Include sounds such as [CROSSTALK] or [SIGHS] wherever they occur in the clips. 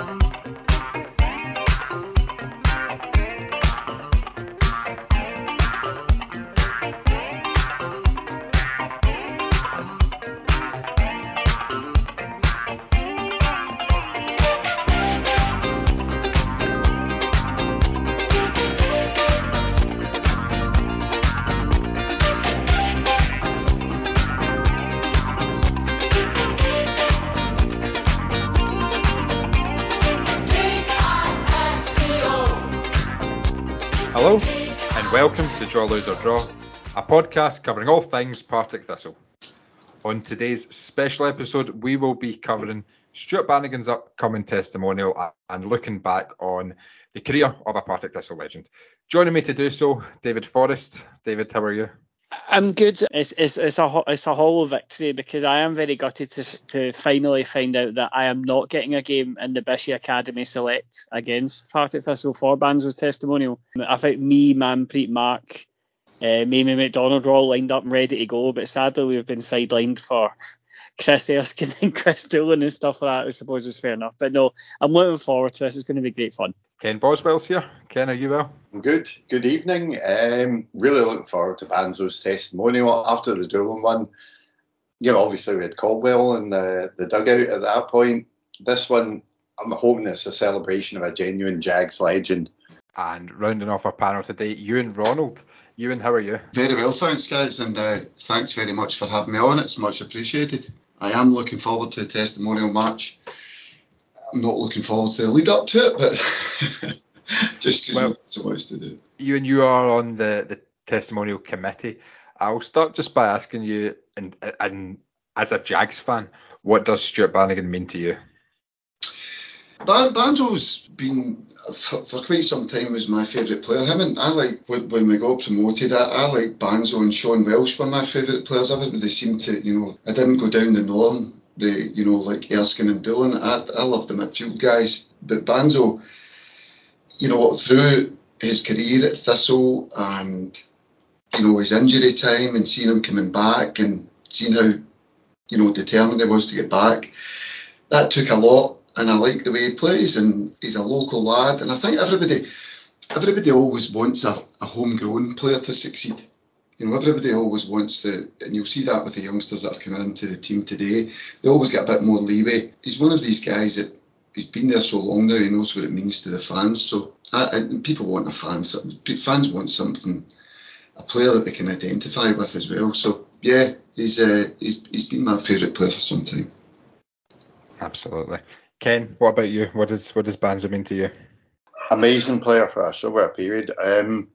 Bye. Lose or Draw, a podcast covering all things Partick Thistle. On today's special episode, we will be covering Stuart Bannigan's upcoming testimonial and looking back on the career of a Partick Thistle legend. Joining me to do so, David Forrest. David, how are you? I'm good. It's, it's, it's a it's a hollow victory because I am very gutted to, to finally find out that I am not getting a game in the Bishy Academy Select against Partick Thistle for Banzo's testimonial. I think me, man, Manpreet, Mark, uh, Mamie McDonald are all lined up and ready to go, but sadly we've been sidelined for Chris Erskine [LAUGHS] and Chris Doolan and stuff like that. I suppose is fair enough. But no, I'm looking forward to this. It's going to be great fun. Ken Boswell's here. Ken, are you well? I'm good. Good evening. Um, really looking forward to Banzo's testimonial after the Doolan one. You know, obviously we had Caldwell in the, the dugout at that point. This one, I'm hoping it's a celebration of a genuine Jags legend. And rounding off our panel today, Euan Ronald. Euan, how are you? Very well, thanks, guys, and uh, thanks very much for having me on. It's much appreciated. I am looking forward to the testimonial match. I'm not looking forward to the lead up to it, but [LAUGHS] just because well, so much to do. Euan you are on the, the testimonial committee. I'll start just by asking you, and, and as a Jags fan, what does Stuart Bannigan mean to you? Banzo's been for, for, quite some time was my favourite player. Him and I like when, when we got promoted. I, I like Banzo and Sean Welsh were my favourite players. Everybody seemed to, you know, I didn't go down the norm the you know like Erskine and Doolan. I, I love the midfield guys, but Banzo, you know, through his career at Thistle and you know his injury time and seeing him coming back and seeing how you know determined he was to get back, that took a lot. And I like the way he plays, and he's a local lad. And I think everybody, everybody always wants a, a homegrown player to succeed you know, everybody always wants to, and you'll see that with the youngsters that are coming into the team today. They always get a bit more leeway. He's one of these guys that he's been there so long now. He knows what it means to the fans. So I, people want a fan. Fans want something, a player that they can identify with as well. So yeah, he's uh, he's he's been my favourite player for some time. Absolutely. Ken, what about you? What does what does Banzo mean to you? Amazing player for us over a period. Um,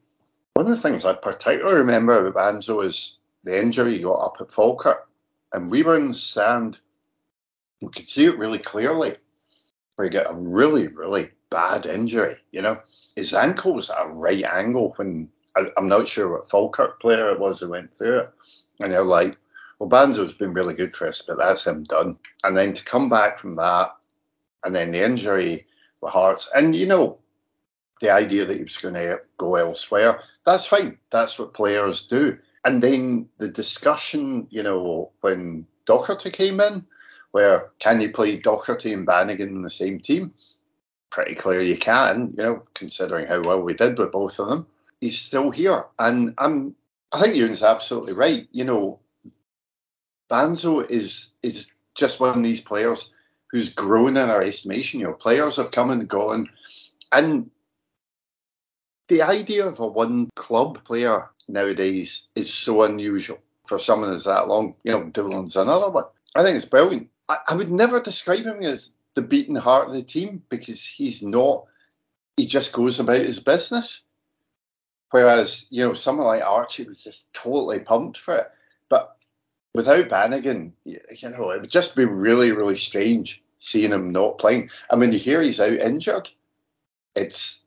one of the things I particularly remember about Banzo is the injury he got up at Falkirk. And we were in the stand. We could see it really clearly. Where he got a really, really bad injury. You know, his ankle was at a right angle when I, am not sure what Falkirk player it was who went through it. And they're like, well, Banzo's been really good for us, but that's him done. And then to come back from that, and then the injury with Hearts, and you know, the idea that he was going to go elsewhere that's fine. That's what players do. And then the discussion, you know, when Docherty came in, where can you play Docherty and Bannigan in the same team? Pretty clear you can, you know, considering how well we did with both of them. He's still here. And I'm I think Euan's absolutely right. You know, Banzo is is just one of these players who's grown in our estimation. You know, players have come and gone. And the idea of a one club player nowadays is so unusual for someone who's that long. You know, Doolan's another one. I think it's brilliant. I, I would never describe him as the beating heart of the team because he's not. He just goes about his business. Whereas, you know, someone like Archie was just totally pumped for it. But without Bannigan, you know, it would just be really, really strange seeing him not playing. And when you hear he's out injured, it's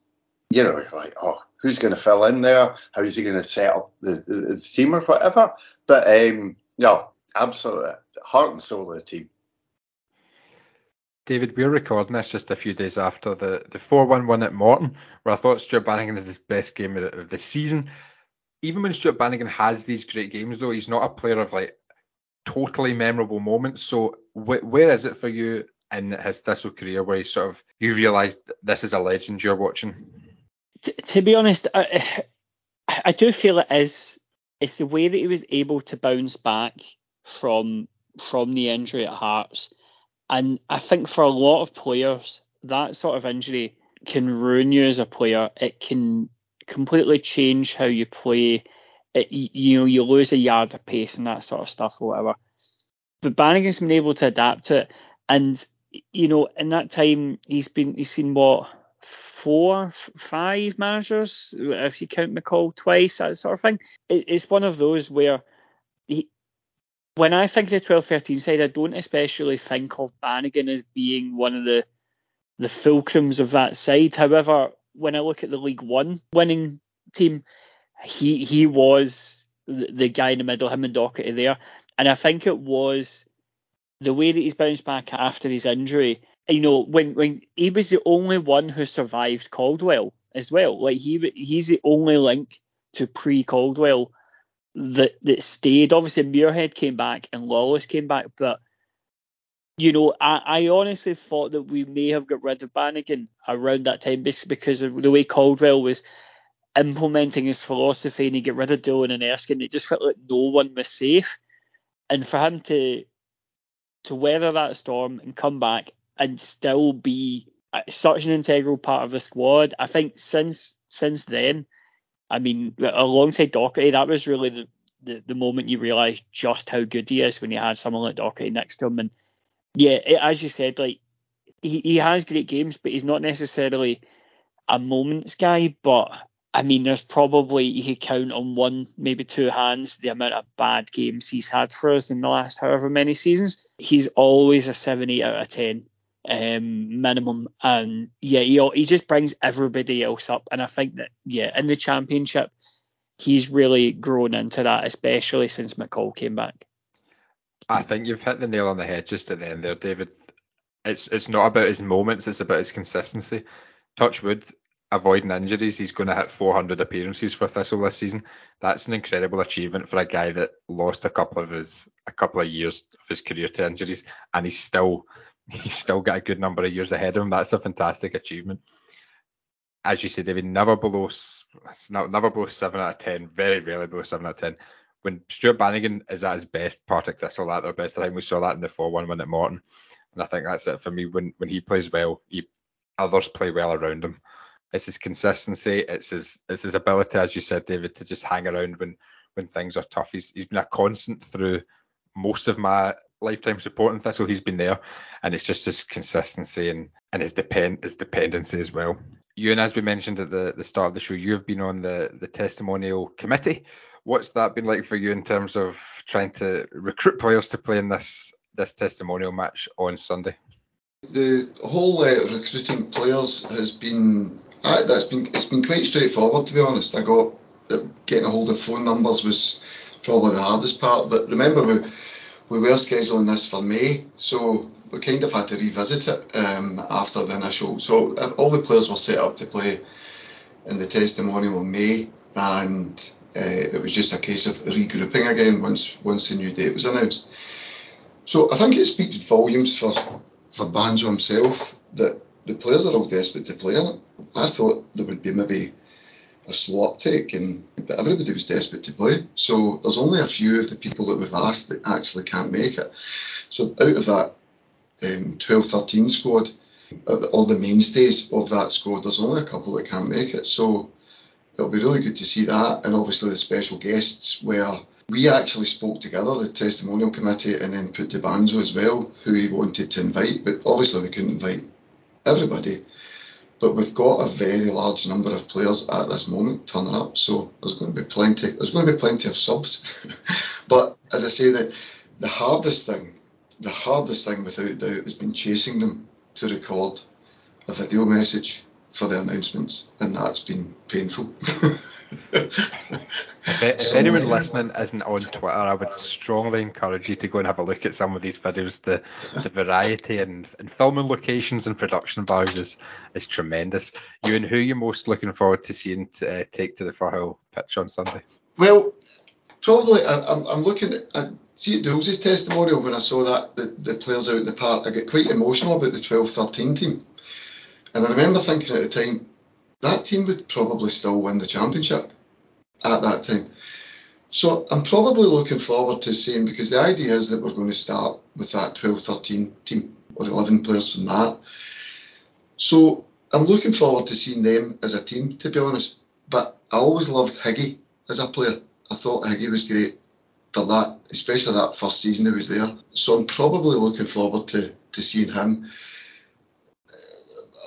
you know, like, oh, who's going to fill in there? How's he going to set up the, the, the, team or whatever? But um, no, absolutely, heart and soul of the team. David, we're recording this just a few days after the the 4-1 win at Morton, where I thought Stuart Bannigan is his best game of the season. Even when Stuart Bannigan has these great games, though, he's not a player of like totally memorable moments. So wh- where is it for you in his Thistle career where he sort of you realise this is a legend you're watching? T- to be honest, I, I do feel it is. It's the way that he was able to bounce back from from the injury at Hearts, and I think for a lot of players, that sort of injury can ruin you as a player. It can completely change how you play. It, you know, you lose a yard of pace and that sort of stuff or whatever. But Bannigan's been able to adapt to it, and you know, in that time he's been he's seen what four, five managers if you count McCall twice, that sort of thing. It, it's one of those where he, when I think of the 12-13 side, I don't especially think of Bannigan as being one of the the fulcrums of that side. However, when I look at the League One winning team, he he was the, guy in the middle, him and Docherty there, and I think it was the way that he's bounced back after his injury. You know, when when he was the only one who survived Caldwell as well. Like he he's the only link to pre Caldwell that that stayed. Obviously, Muirhead came back and Lawless came back, but you know, I, I honestly thought that we may have got rid of Bannigan around that time just because of the way Caldwell was implementing his philosophy and he get rid of Doolan and Erskine. It just felt like no one was safe. And for him to to weather that storm and come back and still be such an integral part of the squad, I think since since then, I mean, alongside Docherty, that was really the, the, the moment you realise just how good he is when you had someone like Docherty next to him and yeah, it, as you said, like he, he has great games, but he's not necessarily a moments guy. But I mean, there's probably you could count on one, maybe two hands the amount of bad games he's had for us in the last however many seasons. He's always a seven, eight out of ten um, minimum, and yeah, he he just brings everybody else up. And I think that yeah, in the championship, he's really grown into that, especially since McCall came back. I think you've hit the nail on the head just at the end there, David. It's it's not about his moments, it's about his consistency. Touchwood, avoiding injuries, he's going to hit 400 appearances for Thistle this season. That's an incredible achievement for a guy that lost a couple of his a couple of years of his career to injuries, and he's still [LAUGHS] he's still got a good number of years ahead of him. That's a fantastic achievement. As you said, David, never below never below seven out of ten, very rarely below seven out of ten when Stuart Bannigan is at his best, Partick Thistle at their best. I think we saw that in the 4-1 win at Morton, and I think that's it for me. When when he plays well, he, others play well around him. It's his consistency. It's his it's his ability, as you said, David, to just hang around when when things are tough. He's he's been a constant through most of my lifetime supporting Thistle. He's been there, and it's just his consistency and and his depend his dependency as well. Euan as we mentioned at the the start of the show, you have been on the the testimonial committee what's that been like for you in terms of trying to recruit players to play in this this testimonial match on Sunday? The whole uh, recruiting players has been uh, that's been it's been quite straightforward to be honest. I got uh, getting a hold of phone numbers was probably the hardest part. But remember we we were scheduling this for May, so we kind of had to revisit it um, after the initial. So uh, all the players were set up to play in the testimonial in May, and uh, it was just a case of regrouping again once once the new date was announced. So I think it speaks volumes for for Banzo himself that the players are all desperate to play in it. I thought there would be maybe a slow uptake, and but everybody was desperate to play. So there's only a few of the people that we've asked that actually can't make it. So out of that um, 12, 13 squad, uh, all the mainstays of that squad, there's only a couple that can't make it. So it'll be really good to see that, and obviously the special guests where we actually spoke together, the testimonial committee, and then put to as well, who he wanted to invite, but obviously we couldn't invite everybody. But we've got a very large number of players at this moment turning up, so there's going to be plenty. There's going to be plenty of subs. [LAUGHS] but as I say, that the hardest thing, the hardest thing without doubt, has been chasing them to record a video message for the announcements, and that's been painful. [LAUGHS] [LAUGHS] if, if anyone listening isn't on Twitter, I would strongly encourage you to go and have a look at some of these videos. The the variety and, and filming locations and production values is, is tremendous. Euan who you're you most looking forward to seeing to, uh, take to the Firhill pitch on Sunday? Well, probably I, am I'm looking at see at testimonial when I saw that the, the players out in the park, I get quite emotional about the 12-13 team. And I remember thinking at the time, that team would probably still win the championship at that time. So I'm probably looking forward to seeing because the idea is that we're going to start with that 12-13 team or 11 players from that. So I'm looking forward to seeing them as a team, to be honest. But I always loved Higgy as a player. I thought Higgy was great for that, especially that first season he was there. So I'm probably looking forward to, to seeing him.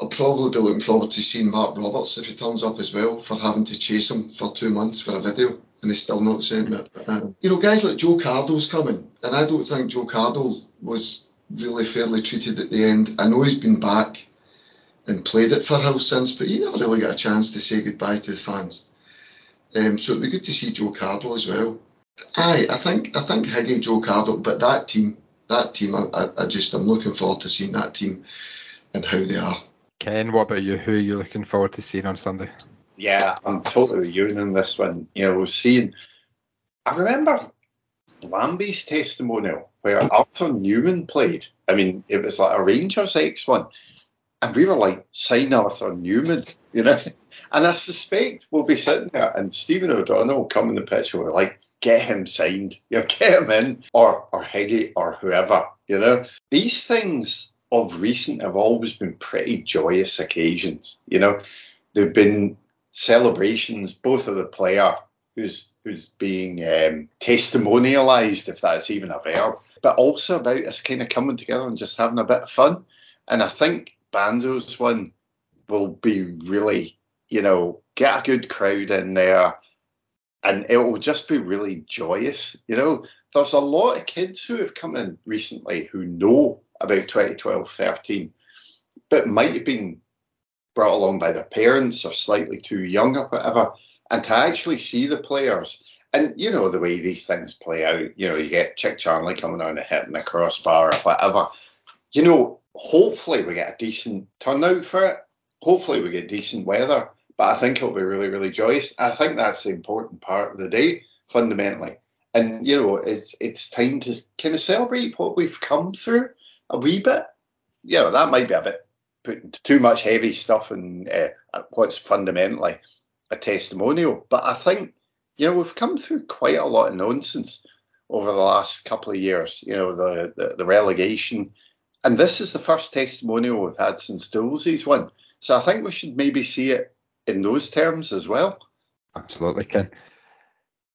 I'll probably be looking forward to seeing Mark Roberts if he turns up as well for having to chase him for two months for a video and he's still not saying it. Um, you know, guys like Joe Cardle's coming, and I don't think Joe Cardle was really fairly treated at the end. I know he's been back and played it for since, but he never really got a chance to say goodbye to the fans. Um, so it'd be good to see Joe Cardle as well. Aye, I think I think Higgy, Joe Cardle, but that team, that team, I, I just I'm looking forward to seeing that team and how they are. Ken, what about you? Who are you looking forward to seeing on Sunday? Yeah, I'm totally you on this one. You know, seen. I remember Lambie's testimonial where Arthur Numan played. I mean, it was like a Rangers X one, and we were like, sign Arthur Numan, [LAUGHS] you know. And I suspect we'll be sitting there, and Stephen O'Donnell will come in the pitch and we're like, get him signed, [LAUGHS] you know, get him in, or or Higgy or whoever, you know. These things of recent have always been pretty joyous occasions, you know. They've been celebrations, both of the player who's who's being um, testimonialized, if that's even a verb, but also about us kind of coming together and just having a bit of fun. And I think Banzo's one will be really, you know, get a good crowd in there and it will just be really joyous. You know, there's a lot of kids who have come in recently who know about 2012 13, but might have been brought along by their parents or slightly too young or whatever. And to actually see the players, and you know the way these things play out, you know, you get Chick Charnley coming on and hitting the crossbar or whatever. You know, hopefully we get a decent turnout for it. Hopefully we get decent weather. But I think it'll be really, really joyous. I think that's the important part of the day, fundamentally. And you know, it's it's time to kind of celebrate what we've come through a wee bit. Know, that might be a bit putting too much heavy stuff in uh, what's fundamentally a testimonial. But I think, you know, we've come through quite a lot of nonsense over the last couple of years. You know, the, the, the relegation. And this is the first testimonial we've had since Doolsey's won. So I think we should maybe see it in those terms as well. Absolutely, Ken.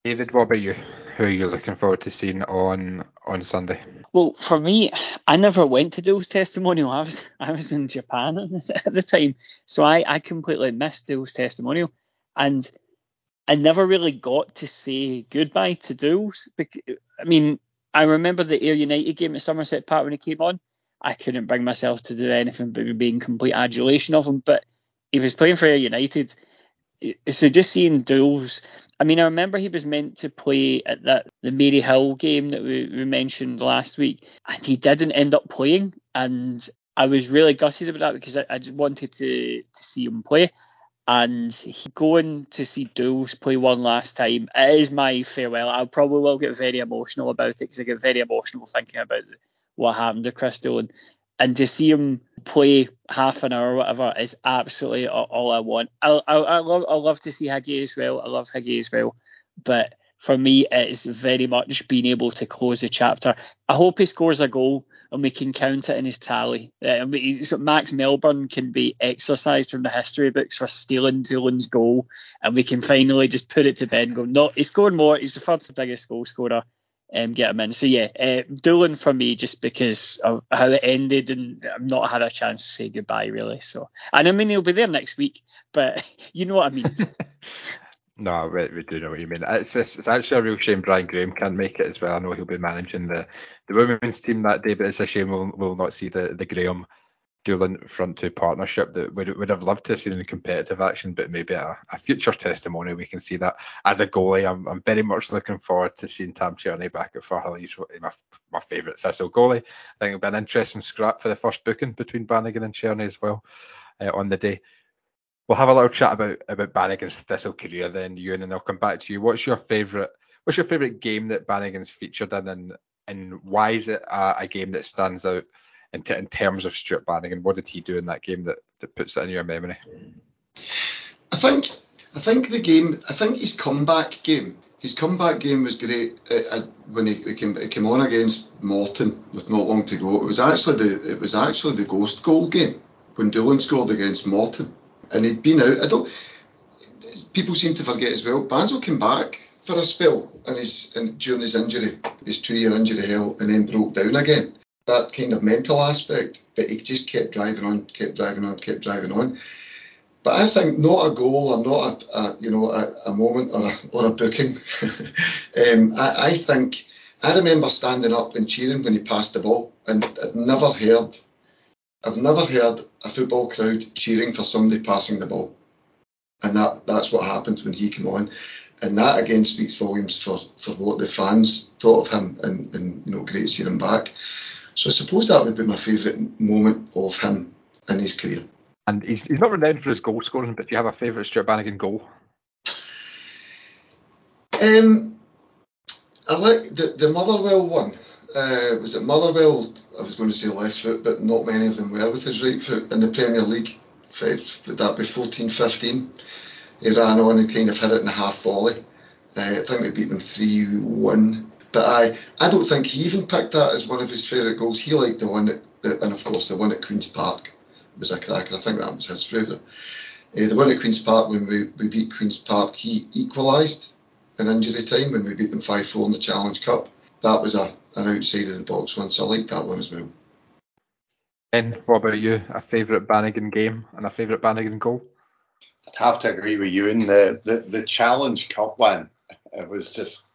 David, what about you? Who are you looking forward to seeing on on Sunday? Well, for me, I never went to Dill's testimonial. I was I was in Japan [LAUGHS] at the time, so I, I completely missed Dill's testimonial, and I never really got to say goodbye to Dools. I mean, I remember the Ayr United game at Somerset Park when he came on. I couldn't bring myself to do anything but being complete adulation of him. But he was playing for Ayr United. So just seeing Dools, I mean, I remember he was meant to play at that the Maryhill game that we, we mentioned last week, and he didn't end up playing. And I was really gutted about that because I, I just wanted to to see him play. And he, going to see Dools play one last time, it is my farewell. I probably will get very emotional about it because I get very emotional thinking about what happened to Chris Doolan and to see him play half an hour or whatever is absolutely all I want. I, I, I love I love to see Higgy as well. I love Higgy as well, but for me, it's very much being able to close the chapter. I hope he scores a goal and we can count it in his tally. Uh, Max Melbourne can be exercised from the history books for stealing Doolan's goal, and we can finally just put it to bed and go, no, he scored more. He's the third biggest goal scorer um, get him in. So yeah, uh, Doolan for me just because of how it ended and I've not had a chance to say goodbye really. So and I mean he'll be there next week, but [LAUGHS] you know what I mean. [LAUGHS] no, we, we, do know what you mean. It's, it's, it's actually a real shame Brian Graham can't make it as well. I know he'll be managing the, the women's team that day, but it's a shame we'll, we'll not see the the Graham Front two partnership that would would have loved to see in competitive action, but maybe a, a, future testimony we can see that as a goalie. I'm, I'm very much looking forward to seeing Tam Cerny back at Firhill. He's my, my favourite Thistle goalie. I think it'll be an interesting scrap for the first booking between Bannigan and Cerny as well uh, on the day. We'll have a little chat about about Bannigan's Thistle career then, Euan, and I'll come back to you. What's your favourite? What's your favourite game that Bannigan's featured in, and and why is it a, a game that stands out in, t- in terms of Stuart Bannigan? What did he do in that game that, that puts it in your memory? I think I think the game. I think his comeback game. His comeback game was great uh, uh, when he, he, came, he came on against Morton with not long to go. It was actually the it was actually the ghost goal game when Doolan scored against Morton, and he'd been out. I don't. People seem to forget as well. Banzo came back for a spell and his and during his injury, his two-year injury hell, and then broke down again. That kind of mental aspect, but he just kept driving on, kept driving on, kept driving on. But I think not a goal or not a, a you know a, a, moment or a, or a booking. [LAUGHS] um, I, I think I remember standing up and cheering when he passed the ball, and I've never heard I've never heard a football crowd cheering for somebody passing the ball, and that that's what happened when he came on and that again speaks volumes for, for what the fans thought of him, and, and you know, great to see him back. So I suppose that would be my favourite moment of him in his career. And he's, he's not renowned for his goal scoring, but do you have a favourite Stuart Bannigan goal? Um, I like the, the Motherwell one. Uh, was it Motherwell? I was going to say left foot, but not many of them were with his right foot in the Premier League. Would that be 14 15? he ran on and kind of hit it in a half volley. Uh, I think we beat them 3 1. But I, I don't think he even picked that as one of his favourite goals. He liked the one that, and of course the one at Queen's Park was a cracker. I think that was his favourite. Uh, the one at Queen's Park when we, we beat Queen's Park, he equalised in injury time when we beat them 5 4 in the Challenge Cup. That was a an outside of the box one, so I like that one as well. And what about you? A favourite Bannigan game and a favourite Bannigan goal? I'd have to agree with you. In the, the, the Challenge Cup one, it was just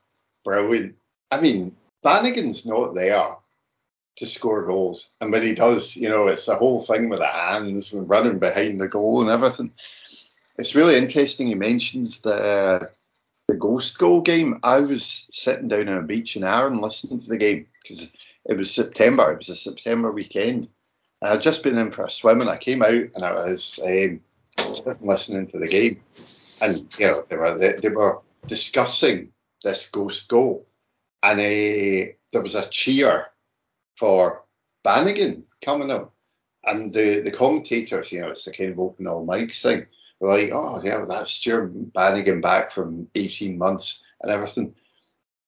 brilliant. I mean, Bannigan's not there to score goals. And when he does, you know, it's the whole thing with the hands and running behind the goal and everything. It's really interesting. He mentions the the ghost goal game. I was sitting down on a beach in Arran listening to the game because it was September. It was a September weekend. I had just been in for a swim and I came out and I was um, listening to the game, and you know they were they, they were discussing this ghost goal, and uh, there was a cheer for Bannigan coming up, and the the commentators, you know, it's the kind of open all mics thing. Were like, oh yeah, that's Stuart Bannigan back from 18 months and everything.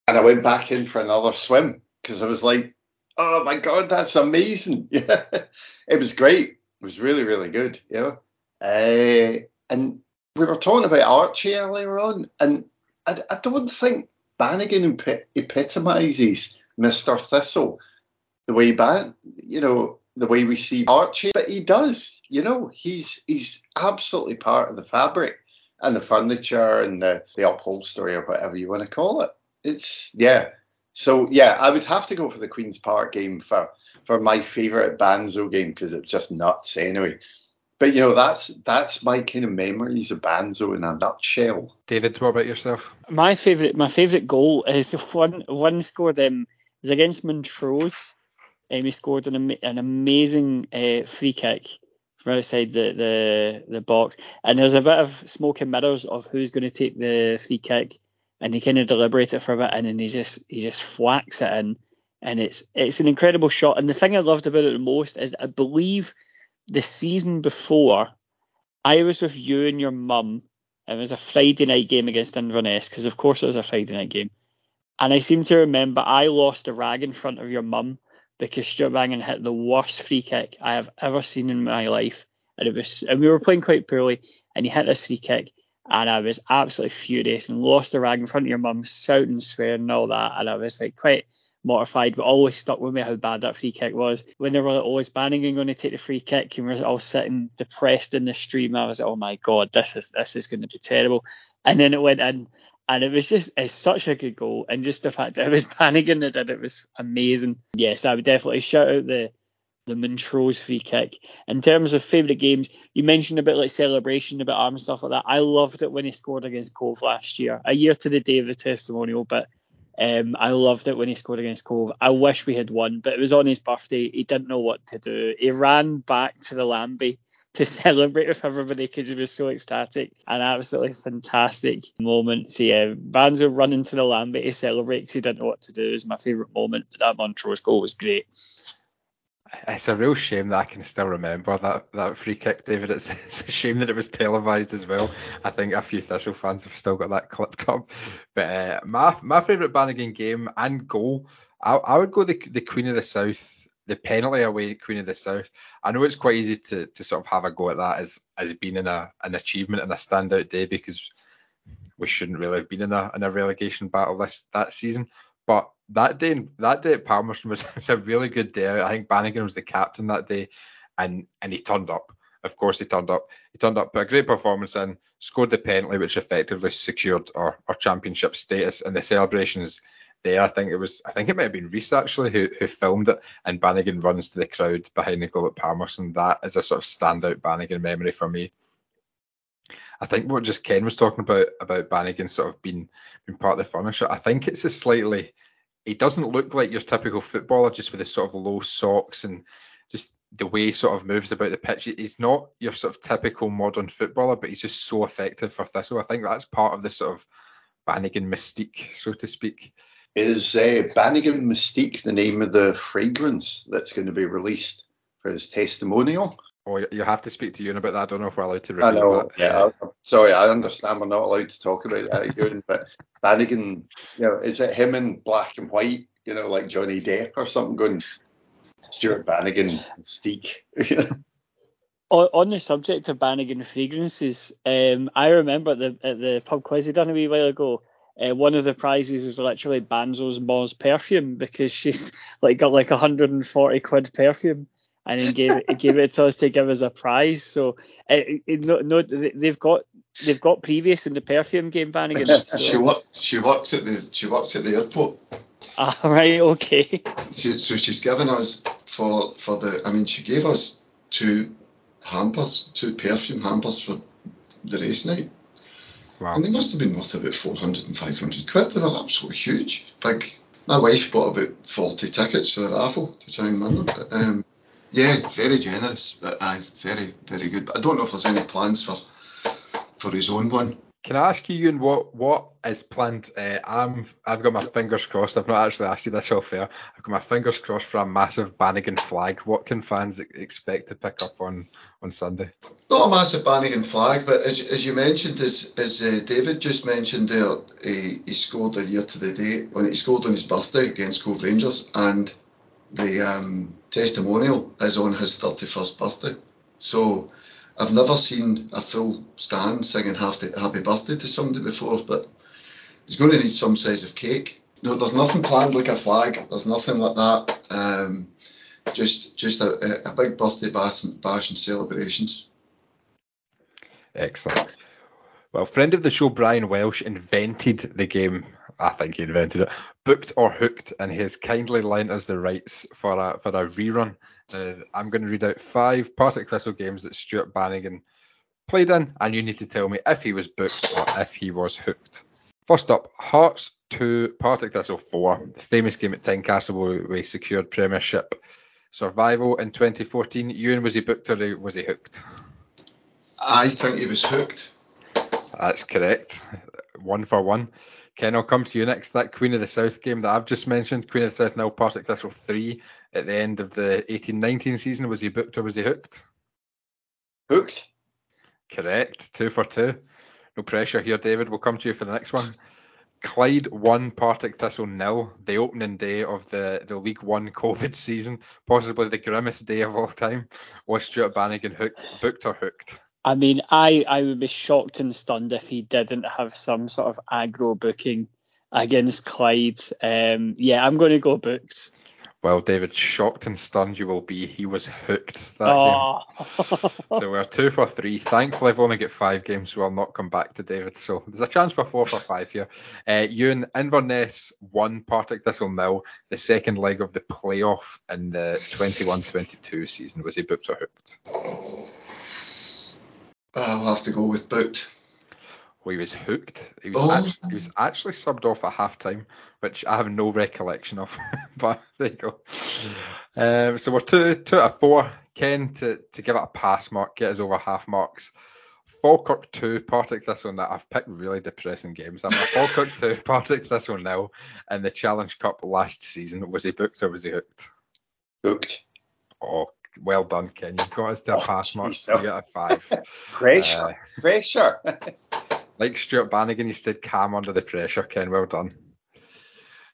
And I went back in for another swim because I was like, oh my god, that's amazing. [LAUGHS] Yeah, it was great. It was really, really good. You know, uh, and we were talking about Archie earlier on, and I, I don't think Bannigan epitomises Mr. Thistle the way Ban, you know, the way we see Archie, but he does. You know, he's he's absolutely part of the fabric and the furniture and the, the upholstery or whatever you want to call it. It's yeah. So yeah, I would have to go for the Queens Park game for for my favourite Banzo game because it's just nuts anyway but you know that's that's my kind of memories of Banzo in a nutshell. David, what about yourself? My favourite my favourite goal is [LAUGHS] one one scored um is against Montrose. Um, he scored an, an amazing uh, free kick from outside the, the the box, and there's a bit of smoke and mirrors of who's going to take the free kick, and he kind of deliberated for a bit, and then he just he just flacks it in, and it's it's an incredible shot. And the thing I loved about it the most is I believe the season before, I was with you and your mum. And it was a Friday night game against Inverness because, of course, it was a Friday night game. And I seem to remember I lost a rag in front of your mum because Stuart Bannigan hit the worst free kick I have ever seen in my life. And it was, and we were playing quite poorly, and he hit this free kick, and I was absolutely furious and lost the rag in front of your mum, shouting, swearing, and all that. And I was like quite mortified, but always stuck with me how bad that free kick was. When they were always Bannigan going to take the free kick, and we are all sitting depressed in the stream, I was like, oh my god, this is this is going to be terrible. And then it went in, and it was just it's such a good goal, and just the fact that it was [LAUGHS] Bannigan that did it was amazing. Yes, I would definitely shout out the the Montrose free kick. In terms of favourite games, you mentioned a bit like celebration, about and stuff like that. I loved it when he scored against Cove last year, a year to the day of the testimonial, but Um, I loved it when he scored against Cove. I wish we had won, but it was on his birthday. He didn't know what to do. He ran back to the Lambie [LAUGHS] to celebrate with everybody because he was so ecstatic. An absolutely fantastic moment. So yeah, Banzo running to the Lambie to celebrate because he didn't know what to do is my favourite moment. But that Montrose goal was great. It's a real shame that I can still remember that, that free kick, David. It's, [LAUGHS] it's a shame that it was televised as well. I think a few Thistle fans have still got that clipped up. But uh, my my favourite Bannigan game and goal, I, I would go the the Queen of the South, the penalty away Queen of the South. I know it's quite easy to, to sort of have a go at that as as being in a an achievement and a standout day because we shouldn't really have been in a in a relegation battle this that season. But that day, that day at Palmerston was, [LAUGHS] was a really good day. I think Bannigan was the captain that day, and and he turned up. Of course, he turned up. He turned up, put a great performance in, scored the penalty, which effectively secured our, our championship status. And the celebrations there, I think it was, I think it might have been Reese actually who, who filmed it. And Bannigan runs to the crowd behind the goal at Palmerston. That is a sort of standout Bannigan memory for me. I think what just Ken was talking about about Bannigan sort of being being part of the furniture. I think it's a slightly he doesn't look like your typical footballer just with his sort of low socks and just the way he sort of moves about the pitch. He's not your sort of typical modern footballer, but he's just so effective for Thistle. I think that's part of the sort of Bannigan mystique, so to speak. Is uh, Bannigan Mystique the name of the fragrance that's going to be released for his testimonial? Oh, you have to speak to Euan about that. I don't know if we're allowed to I know. that. Yeah, I'm sorry, I understand we're not allowed to talk about that, [LAUGHS] Euan, but Bannigan, you know, is it him in black and white, you know, like Johnny Depp or something going, Stuart Bannigan, Mystique? [LAUGHS] On, on the subject of Bannigan fragrances, um, I remember at the, at the pub quiz he done a wee while ago, uh, one of the prizes was literally Banzo's Moz perfume because she's [LAUGHS] like got like 140 quid perfume and then gave it gave it to us to give us a prize. So it, it, no, no, they've got they've got previous in the perfume game, Bannigan. [LAUGHS] So. She work, she works at the she works at the airport. Ah, right, okay. She, so she's given us for for the. I mean, she gave us two hampers, two perfume hampers for the race night. Wow. And they must have been worth about 400 and 500 quid. They were absolutely huge. Big. My wife bought about 40 tickets to the raffle to try and win them. But, um, yeah, very generous. But aye, very, very good. But I don't know if there's any plans for for his own one. Can I ask you, Euan, what what is planned? Uh, I'm I've got my fingers crossed. I've not actually asked you this off air. I've got my fingers crossed for a massive Bannigan flag. What can fans e- expect to pick up on on Sunday? Not a massive Bannigan flag, but as, as you mentioned, as, as uh, David just mentioned there, he, he scored a year to the day. When he scored on his birthday against Cove Rangers, and the um, testimonial is on his 31st birthday. So I've never seen a full stand singing happy, birthday to somebody before, but he's going to need some size of cake. No, there's nothing planned like a flag. There's nothing like that. Um, just just a, a big birthday bash and, bash and celebrations. Excellent. Well, friend of the show Brian Welsh invented the game. I think he invented it. Booked or hooked, and he has kindly lent us the rights for a for a rerun. Uh, I'm going to read out five Partick Thistle games that Stuart Bannigan played in, and you need to tell me if he was booked or if he was hooked. First up, Hearts 2, Partick Thistle 4, the famous game at Tynecastle where we secured Premiership survival in 2014. Euan, was he booked or was he hooked? I think he was hooked. That's correct. One for one. Ken, I'll come to you next. That Queen of the South game that I've just mentioned, Queen of the South nil, Partick Thistle 3 at the end of the 18-19 season. Was he booked or was he hooked? Hooked. Correct. Two for two. No pressure here, David. We'll come to you for the next one. Clyde 1, Partick Thistle nil, the opening day of the, the League One COVID season, possibly the grimmest day of all time. Was Stuart Bannigan hooked, booked or hooked? I mean, I, I would be shocked and stunned if he didn't have some sort of aggro booking against Clyde. Um, yeah, I'm going to go books. Well, David, shocked and stunned you will be. He was hooked that Oh. game. [LAUGHS] So we're two for three. Thankfully, I've only got five games, so I'll not come back to David. So there's a chance for four for five here. Uh, Euan, Inverness won Partick Thistle nil, the second leg of the playoff in the 21-22 season. Was he booked or hooked? I'll have to go with booked. Well, he was hooked. He was, Oh. actually, he was actually subbed off at half time, which I have no recollection of. [LAUGHS] but there you go. Um, so we're two, two out of four. Ken to, to give it a pass mark, get us over half marks. Falkirk 2, Partick Thistle nil. I've picked really depressing games. I'm a [LAUGHS] Falkirk 2, Partick Thistle now, and the Challenge Cup last season. Was he booked or was he hooked? Hooked. Oh, well done, Ken. You've got us to a Oh, pass mark. geez, You get a five. [LAUGHS] Pressure. Uh, Pressure. [LAUGHS] like Stuart Bannigan, you stayed calm under the pressure, Ken. Well done.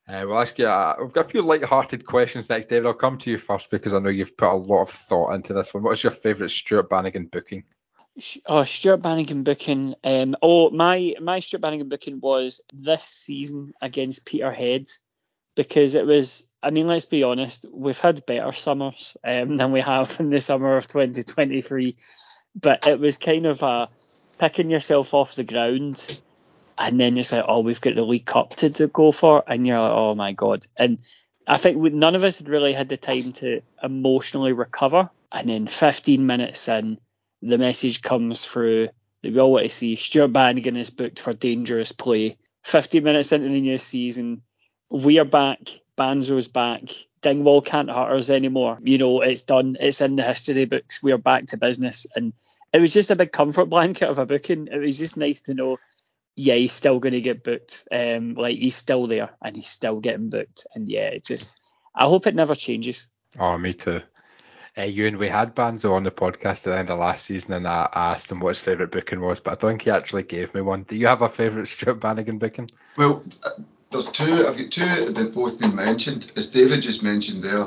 Uh, we'll ask you. Uh, we've got a few light-hearted questions next, David. I'll come to you first because I know you've put a lot of thought into this one. What's your favourite Stuart Bannigan booking? Oh, Stuart Bannigan booking. Um, oh, my my Stuart Bannigan booking was this season against Peterhead because it was. I mean, let's be honest. We've had better summers um, than we have in the summer of 2023, but it was kind of a picking yourself off the ground, and then it's like, oh, we've got the League Cup to, to go for, and you're like, oh my god. And I think we, none of us had really had the time to emotionally recover, and then 15 minutes in the message comes through that we all want to see Stuart Bannigan is booked for dangerous play. 15 minutes into the new season, we are back. Banzo's back. Dingwall can't hurt us anymore. You know, it's done. It's in the history books. We are back to business. And it was just a big comfort blanket of a booking. It was just nice to know, yeah, he's still going to get booked. Um, like he's still there and he's still getting booked. And yeah, it's just, I hope it never changes. Oh, me too. Uh, Euan we had Banzo on the podcast at the end of last season, and I asked him what his favourite booking was, but I don't think he actually gave me one. Do you have a favourite Stuart Bannigan booking? Well, uh, there's two. I've got two that both been mentioned. As David just mentioned there,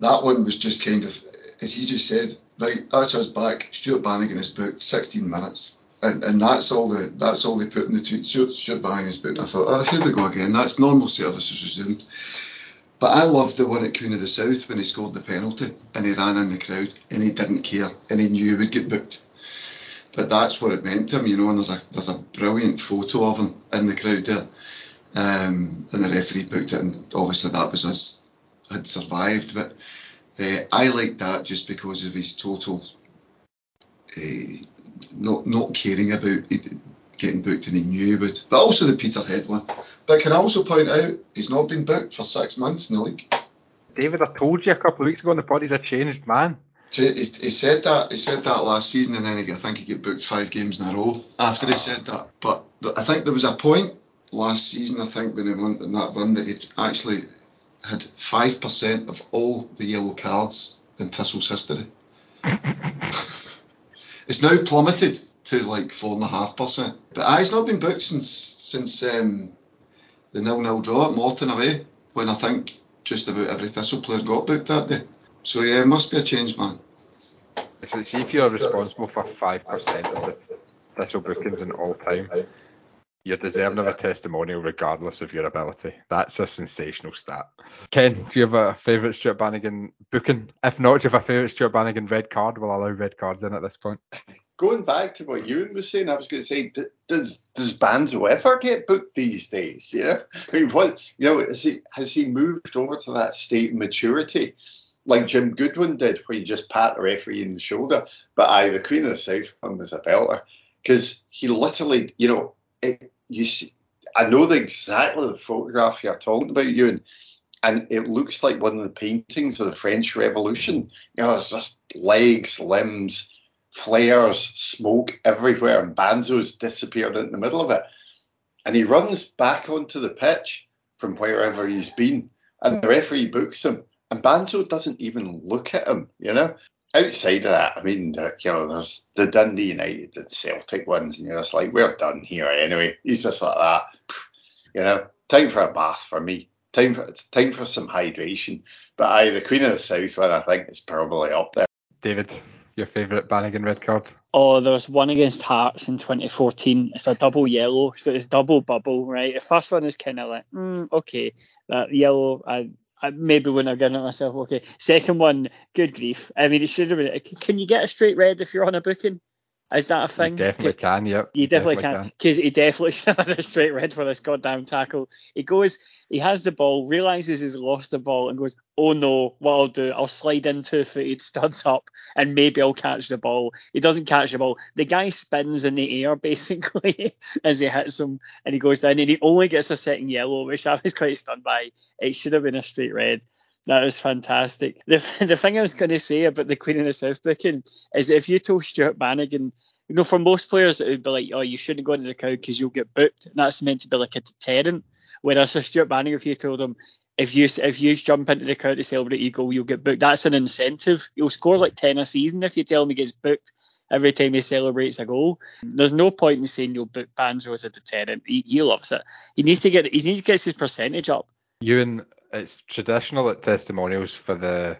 that one was just kind of, as he just said, right, that's us back. Stuart Bannigan is booked 16 minutes. And, and that's all the that's all they put in the tweet. Stuart, Stuart Bannigan's booked. I thought, oh, here we go again. That's normal services resumed. But I loved the one at Queen of the South when he scored the penalty and he ran in the crowd and he didn't care and he knew he would get booked. But that's what it meant to him, you know. And there's a there's a brilliant photo of him in the crowd there, um, and the referee booked it, and obviously that was us had survived. But uh, I liked that just because of his total uh, not not caring about it getting booked, and he knew would. But also the Peterhead one. But can I also point out he's not been booked for six months in the league. David, I told you a couple of weeks ago on the pod he's a changed man. He, he said that he said that last season, and then he, I think he got booked five games in a row after he said that. But I think there was a point last season, I think, when he went in that run that he actually had five percent of all the yellow cards in Thistle's history. [LAUGHS] it's now plummeted to like four and a half percent. But he's not been booked since since um, the nil nil draw at Morton away, when I think just about every Thistle player got booked that day. So yeah, it must be a change, man. So see if you're responsible for five percent of the Thistle bookings in all time, you're deserving of a testimonial regardless of your ability. That's a sensational stat. Ken, do you have a favourite Stuart Bannigan booking? If not, do you have a favourite Stuart Bannigan red card? We'll allow red cards in at this point. Going back to what Euan was saying, I was going to say, does does Banzo ever get booked these days? You know, I mean, what you know, has he has he moved over to that state of maturity, like Jim Goodwin did, where you just pat the referee in the shoulder? But I, the Queen of the South was a belter because he literally, you know, it, you see, I know the exactly the photograph you're talking about, Euan. And it looks like one of the paintings of the French Revolution. You know, it's just legs, limbs, flares, smoke everywhere, and Banzo's disappeared in the middle of it. And he runs back onto the pitch from wherever he's been, and the referee books him, and Banzo doesn't even look at him, you know. Outside of that, I mean, you know, there's the Dundee United and Celtic ones, and you're just like, we're done here anyway. He's just like that, you know. Time for a bath for me. Time for time for some hydration. But I, the Queen of the South one, I think is probably up there. David, your favourite Bannigan red card? Oh, there's one against Hearts in 2014. It's a double yellow, so it's double bubble, right? The first one is kind of like, mm, okay, that yellow, I, I maybe wouldn't have given it myself, okay. Second one, good grief. I mean, it should have been. Can you get a straight red if you're on a booking? Is that a thing? You definitely can, yep. You, definitely, definitely, can. Because he definitely should have had a straight red for this goddamn tackle. He goes, he has the ball, realizes he's lost the ball, and goes, oh no, what I'll do, I'll slide in two footed, studs up, and maybe I'll catch the ball. He doesn't catch the ball. The guy spins in the air, [LAUGHS] basically, as he hits him, and he goes down, and he only gets a second yellow, which I was quite stunned by. It should have been a straight red. That was fantastic. The, [LAUGHS] the thing I was going to say about the Queen of the South booking is if you told Stuart Bannigan, you know, for most players it would be like, oh, you shouldn't go into the crowd because you'll get booked, and that's meant to be like a deterrent. Whereas for Stuart Bannigan, if you told him if you if you jump into the crowd to celebrate your goal, you'll get booked. That's an incentive. You'll score like ten a season if you tell him he gets booked every time he celebrates a goal. There's no point in saying you'll book Banzo as a deterrent. He, he loves it. He needs to get he needs to get his percentage up. Euan, it's traditional at testimonials for the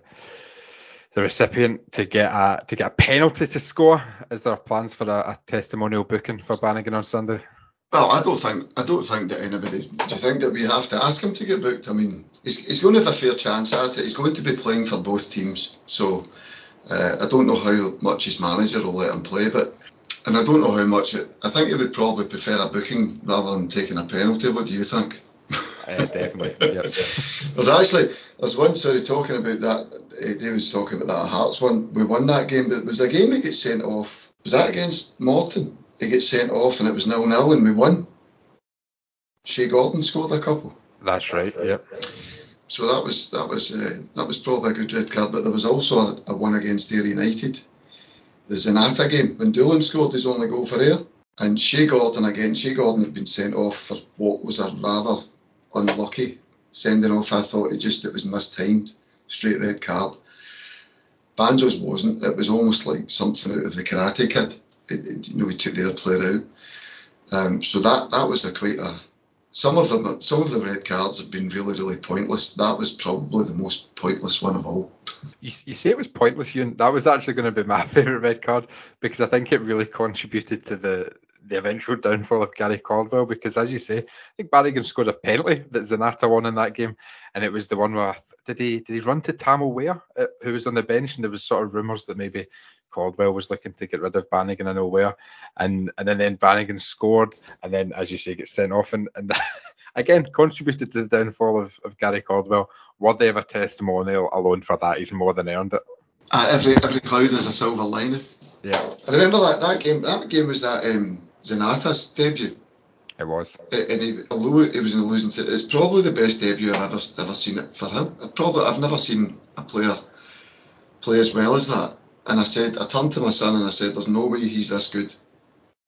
the recipient to get a to get a penalty to score. Is there plans for a, a testimonial booking for Bannigan on Sunday? Well, I don't think I don't think that anybody. Do you think that we have to ask him to get booked? I mean, he's, he's going to have a fair chance at it. He's going to be playing for both teams, so uh, I don't know how much his manager will let him play, but and I don't know how much. It, I think he would probably prefer a booking rather than taking a penalty. What do you think? Uh, definitely. [LAUGHS] Yep. There's actually there's one sorry talking about that. He was talking about that Hearts one. We won that game, but it was a game that gets sent off. Was that against Morton? He gets sent off and it was nil nil and we won. Shea Gordon scored a couple. That's right. Yep. So that was that was uh, that was probably a good red card, but there was also a, a one against Ayr United, the Zanatta game when Doolan scored his only goal for Ayr, and Shea Gordon again. Shea Gordon had been sent off for what was a rather unlucky sending off. I thought it just it was mistimed, straight red card. Banzo's wasn't. It was almost like something out of the Karate Kid. It, it, you know, he took the other player out. Um, so that that was a quite a. Some of them, some of the red cards have been really, really pointless. That was probably the most pointless one of all. You, you say it was pointless, Euan. That was actually going to be my [LAUGHS] favourite red card because I think it really contributed to the the eventual downfall of Gary Caldwell because, as you say, I think Bannigan scored a penalty that Zanatta won in that game, and it was the one where did he did he run to Tam O'Ware, uh, who was on the bench, and there was sort of rumours that maybe Caldwell was looking to get rid of Bannigan and where, and and then, then Bannigan scored, and then as you say gets sent off, and, and [LAUGHS] again contributed to the downfall of, of Gary Caldwell. Worthy of a testimonial alone for that, he's more than earned it. Uh, every every cloud has a silver lining. Yeah. I remember that that game. That game was that um, Zanatta's debut. It was. Uh, and he, although it was in a losing it's probably the best debut I've ever ever seen it for him. I've probably I've never seen a player play as well as that. And I said, I turned to my son and I said, "There's no way he's this good,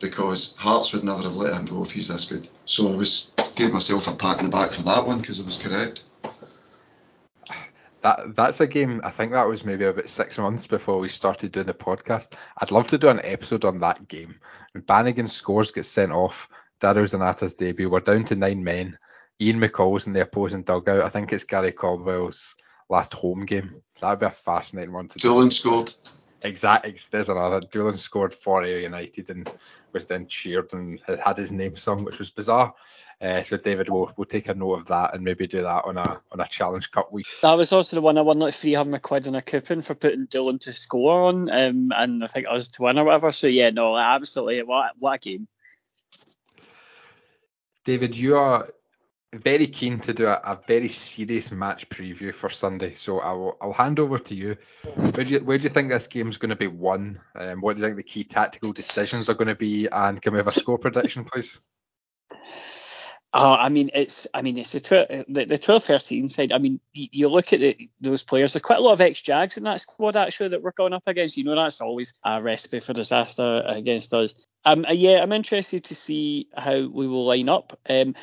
because Hearts would never have let him go if he's this good." So I was gave myself a pat in the back for that one because I was correct that that's a game. I think that was maybe about six months before we started doing the podcast. I'd love to do an episode on that game. Bannigan scores, gets sent off. Dario Zanatta's debut. We're down to nine men. Ian McCall's in the opposing dugout. I think it's Gary Caldwell's last home game. So that'd be a fascinating one to do. Doolan scored. Exactly. There's another. Doolan scored for United and was then cheered and had his name sung, which was bizarre. Uh, so David, we'll, we'll take a note of that and maybe do that on a on a challenge cup week. That was also the one I won like three hundred quid in a coupon for putting Doolan to score on, um, and I think I was to win or whatever. So yeah, no, absolutely, what what a game. David, you are very keen to do a, a, very serious match preview for Sunday, so I'll, I'll hand over to you. Where do you, where do you think this game's going to be won? Um, what do you think the key tactical decisions are going to be? And can we have a score prediction, please? Oh, I mean, it's I mean, it's the the, the 12 13 side. I mean, you, you look at the, those players. There's quite a lot of ex Jags in that squad actually that we're going up against. You know, that's always a recipe for disaster against us. Um, uh, yeah, I'm interested to see how we will line up. Um,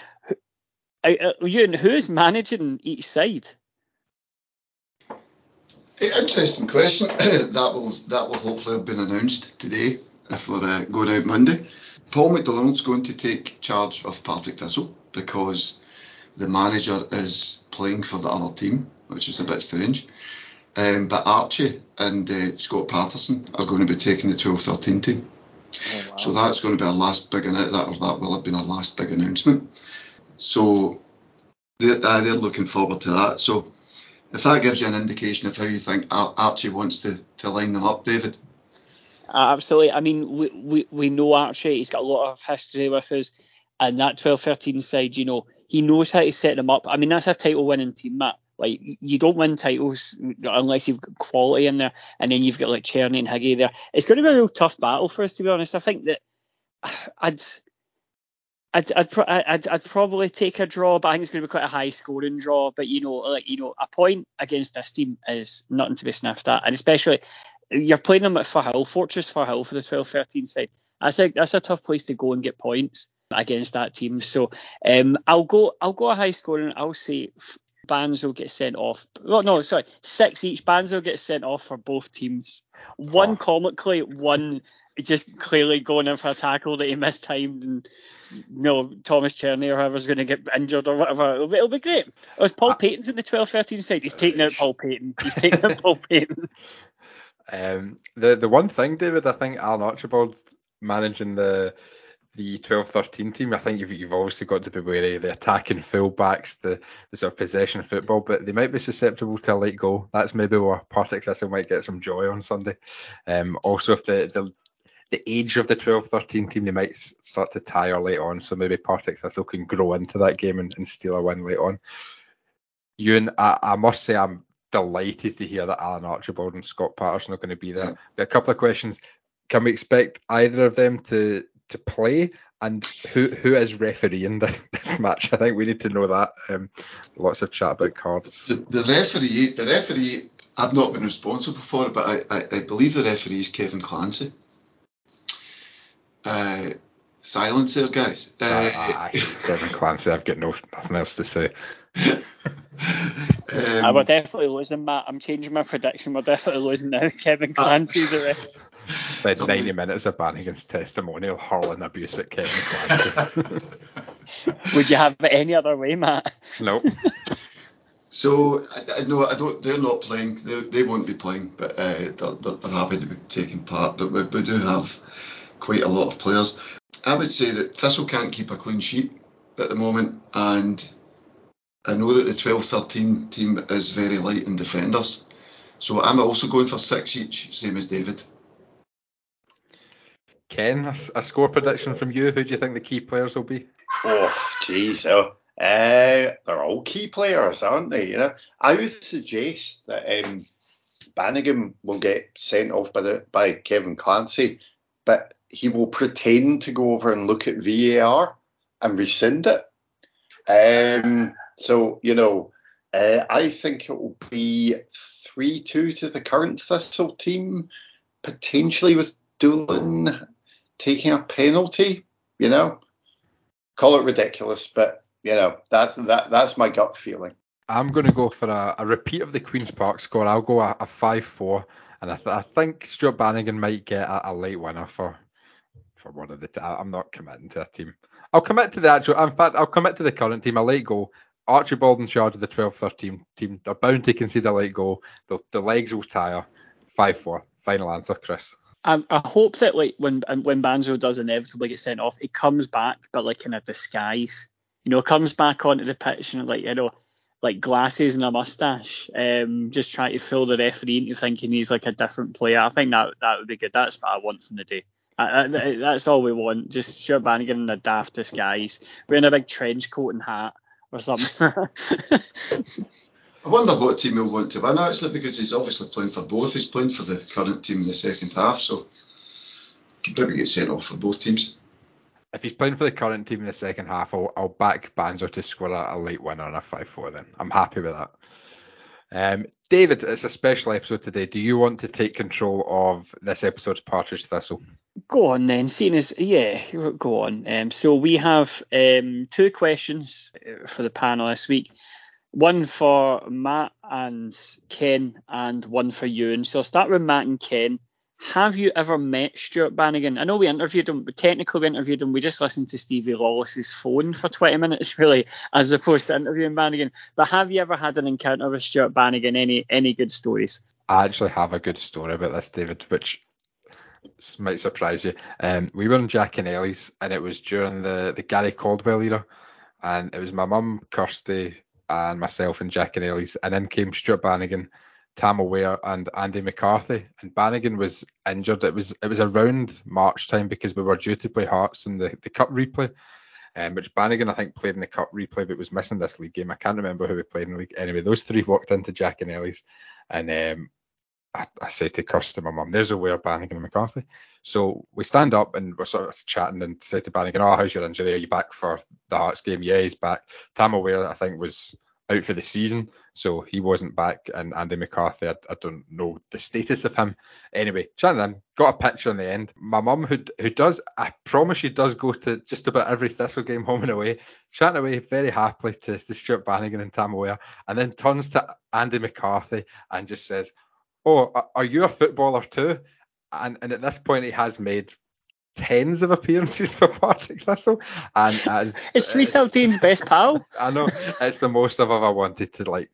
uh, uh, Euan, who is managing each side? Interesting question. [COUGHS] that will that will hopefully have been announced today if we're uh, going out Monday. Paul McDonald's going to take charge of Partick Thistle because the manager is playing for the other team, which is a bit strange. Um, but Archie and uh, Scott Paterson are going to be taking the 12-13 team. Oh, wow. So that's going to be our last big announcement, that, or that will have been our last big announcement. So they're, uh, they're looking forward to that. So if that gives you an indication of how you think Archie wants to, to line them up, David. Uh, absolutely. I mean, we, we, we know Archie. He's got a lot of history with us. And that 12-13 side, you know, he knows how to set them up. I mean, that's a title-winning team, Matt. Like, you don't win titles unless you've got quality in there. And then you've got, like, Cerny and Higgy there. It's going to be a real tough battle for us, to be honest. I think that [SIGHS] I'd... I'd, I'd, I'd, I'd, probably take a draw, but I think it's going to be quite a high scoring draw. But you know, like you know, a point against this team is nothing to be sniffed at, and especially you're playing them at Firhill, Fortress Firhill for the 12-13 side. That's a that's a tough place to go and get points against that team. So um, I'll go I'll go a high scoring. I'll say Bands will get sent off. Well, no, sorry, six each. Bands will get sent off for both teams. One oh. comically, one just clearly going in for a tackle that he mistimed and you know, Tomas Cerny or whoever's going to get injured or whatever. It'll be, it'll be great. Oh, Paul uh, Paton's in the 12-13 side. He's taking out Paul Paton. He's taking out [LAUGHS] Paul Paton. Um, the the one thing, David, I think Alan Archibald managing the the 12-13 team, I think you've, you've obviously got to be wary of the attacking fullbacks, the, the sort of possession football, but they might be susceptible to a late goal. That's maybe where Partick Thistle might get some joy on Sunday. Um, also, if the, the the age of the 12-13 team, they might start to tire late on. So maybe Partick Thistle can grow into that game and, and steal a win late on. Euan, I, I, must say I'm delighted to hear that Alan Archibald and Scott Paterson are going to be there. Yeah. A couple of questions. Can we expect either of them to to play? And who who is refereeing this, [LAUGHS] this match? I think we need to know that. Um, lots of chat about cards. The, the referee, the referee, I've not been responsible for it, but I, I, I believe the referee is Kevin Clancy. Uh, silence there, guys. Uh, uh, [LAUGHS] Kevin Clancy, I've got no, nothing else to say. [LAUGHS] um, I, we're definitely losing, Matt. I'm changing my prediction. We're definitely losing now. [LAUGHS] Kevin uh, Clancy's a ref. Spent 90 minutes of Bannigan's testimonial hurling abuse at Kevin Clancy. Would you have it any other way, Matt? Nope. So I, I no, I don't. They're not playing. They, they won't be playing, but uh, they're, they're, happy to be taking part. But we, we do have quite a lot of players. I would say that Thistle can't keep a clean sheet at the moment, and I know that the 12 13 team is very light in defenders. So I'm also going for six each, same as David. Ken, a, a score prediction from you. Who do you think the key players will be? Oh, jeez. Oh, uh, they're all key players, aren't they? You know, I would suggest that um, Bannigan will get sent off by the by Kevin Clancy, but he will pretend to go over and look at VAR and rescind it. Um, so, you know, uh, I think it will be 3 2 to the current Thistle team, potentially with Doolan taking a penalty, you know. Call it ridiculous, but, you know, that's that that's my gut feeling. I'm going to go for a, a repeat of the Queen's Park score. I'll go a, a 5 4, and I, th- I, think Stuart Bannigan might get a, a late winner for for one of the. T- I'm not committing to a team. I'll commit to the actual. In fact, I'll commit to the current team. I'll let go. Archibald in charge of the 12-13 team. They're bound to concede a late goal. The, the legs will tire. Five four. Final answer, Chris. I, I hope that like when when Banzo does inevitably get sent off, he comes back, but like in a disguise. You know, comes back onto the pitch and like you know, like glasses and a mustache, um, just trying to fool the referee into thinking he's like a different player. I think that that would be good. That's what I want from the day. I, I, that's all we want. Just Stuart Bannigan in the daft disguise, wearing a big trench coat and hat or something. [LAUGHS] I wonder what team he'll want to win actually, because he's obviously playing for both. He's playing for the current team in the second half, so he could maybe get sent off for both teams. If he's playing for the current team in the second half, I'll, I'll back Banzo to score a, a late winner on a 5 4 then. I'm happy with that. Um, David, it's a special episode today. Do you want to take control of this episode's Partridge Thistle? Go on then, seeing as yeah, go on. Um, so we have um, two questions uh, for the panel this week. One for Matt and Ken, and one for you. And so I'll start with Matt and Ken. Have you ever met Stuart Bannigan? I know we interviewed him, but technically we interviewed him. We just listened to Stevie Lawless's phone for 20 minutes, [LAUGHS] really, as opposed to interviewing Bannigan. But have you ever had an encounter with Stuart Bannigan? Any any good stories? I actually have a good story about this, David, which might surprise you. Um, we were in Jack and Ellie's, and it was during the, the Gary Caldwell era, and it was my mum, Kirsty, and myself and Jack and Ellie's, and then came Stuart Bannigan Tam O'Ware and Andy McCarthy, and Bannigan was injured. It was it was around March time because we were due to play Hearts in the, the Cup replay, um, which Bannigan I think played in the Cup replay, but was missing this league game. I can't remember who we played in the league. Anyway, those three walked into Jack and um, I, I say to Kirst to my mum, there's O'Ware, Bannigan, and McCarthy. So we stand up and we're sort of chatting and say to Bannigan, oh, how's your injury? Are you back for the Hearts game? Yeah, he's back. Tam O'Ware, I think, was out for the season, so he wasn't back. And Andy McCarthy, I, I don't know the status of him. Anyway, him, got a picture in the end. My mum, who who does, I promise she does go to just about every Thistle game home and away, chatting away very happily to, to Stuart Bannigan and Tam O'Ware, and then turns to Andy McCarthy and just says, "Oh, are you a footballer too?" And and at this point, he has made tens of appearances [LAUGHS] for Partick Thistle, and as it's Rhys Dean's best pal. I know it's the most I've ever wanted to like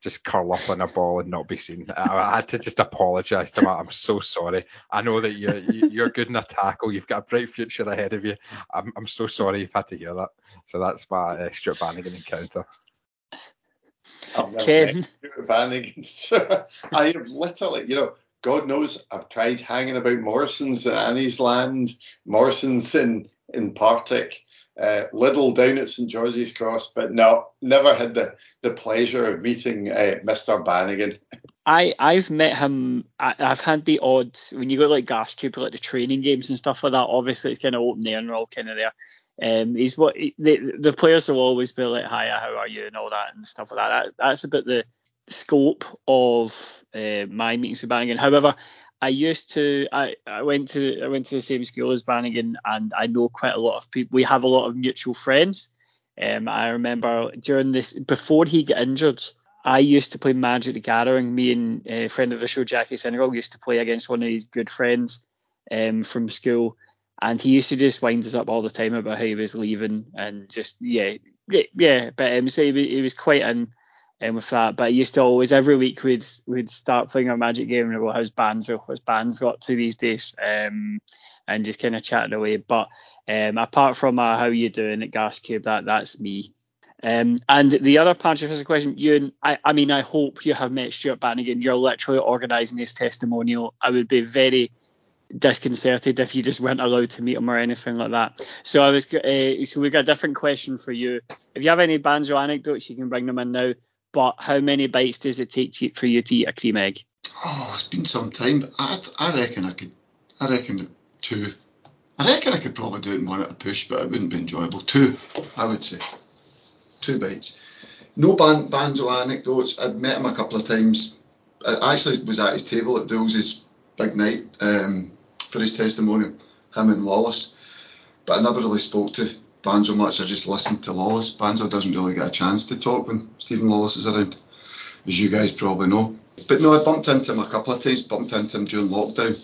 just curl up on a ball and not be seen. I, I had to just apologise to him. I'm so sorry. I know that you're you're good in a tackle. You've got a bright future ahead of you. I'm, I'm so sorry you've had to hear that. So that's my uh, Stuart Bannigan encounter. I've never met Stuart Bannigan. [LAUGHS] I have literally, you know, God knows I've tried hanging about Morrison's in Anniesland, Morrison's in, in Partick, uh, Lidl down at St George's Cross, but no, never had the, the pleasure of meeting uh, Mr. Bannigan. I, I've met him. I, have had the odd when you go to like Garscube, like the training games and stuff like that. Obviously, it's kind of open there and all kind of there. Um, he's what the the players will always be like, "Hi, how are you?" and all that and stuff like that. that that's about the scope of uh, my meetings with Bannigan. However, I used to I, I went to I went to the same school as Bannigan and I know quite a lot of people. We have a lot of mutual friends. Um, I remember during this before he got injured, I used to play Magic the Gathering. Me and a friend of the show, Jackie Senegal, used to play against one of his good friends um, from school, and he used to just wind us up all the time about how he was leaving and just yeah yeah. yeah but um, so he, he was quite in um, with that. But I used to always every week we'd we'd start playing our magic game and go, how's Banzo? What's Bands got to these days? Um, and just kind of chatting away. But um, apart from uh, how you doing at Garscube, that that's me. Um, and the other part of the question, you, I, I mean, I hope you have met Stuart Bannigan. You're literally organising this testimonial. I would be very disconcerted if you just weren't allowed to meet him or anything like that. So I was, uh, so we've got a different question for you. If you have any Banzo anecdotes, you can bring them in now but how many bites does it take to, for you to eat a cream egg? Oh, it's been some time. I, I reckon I could. I reckon two. I reckon I could probably do it in one at a push, but it wouldn't be enjoyable. Two, I would say. Two bites. No ban, Banzo anecdotes. I'd met him a couple of times. I actually was at his table at Dules's big night um, for his testimonial, him and Wallace. But I never really spoke to Banzo much. I just listen to Lawless. Banzo doesn't really get a chance to talk when Steven Lawless is around, as you guys probably know. But no, I bumped into him a couple of times, bumped into him during lockdown.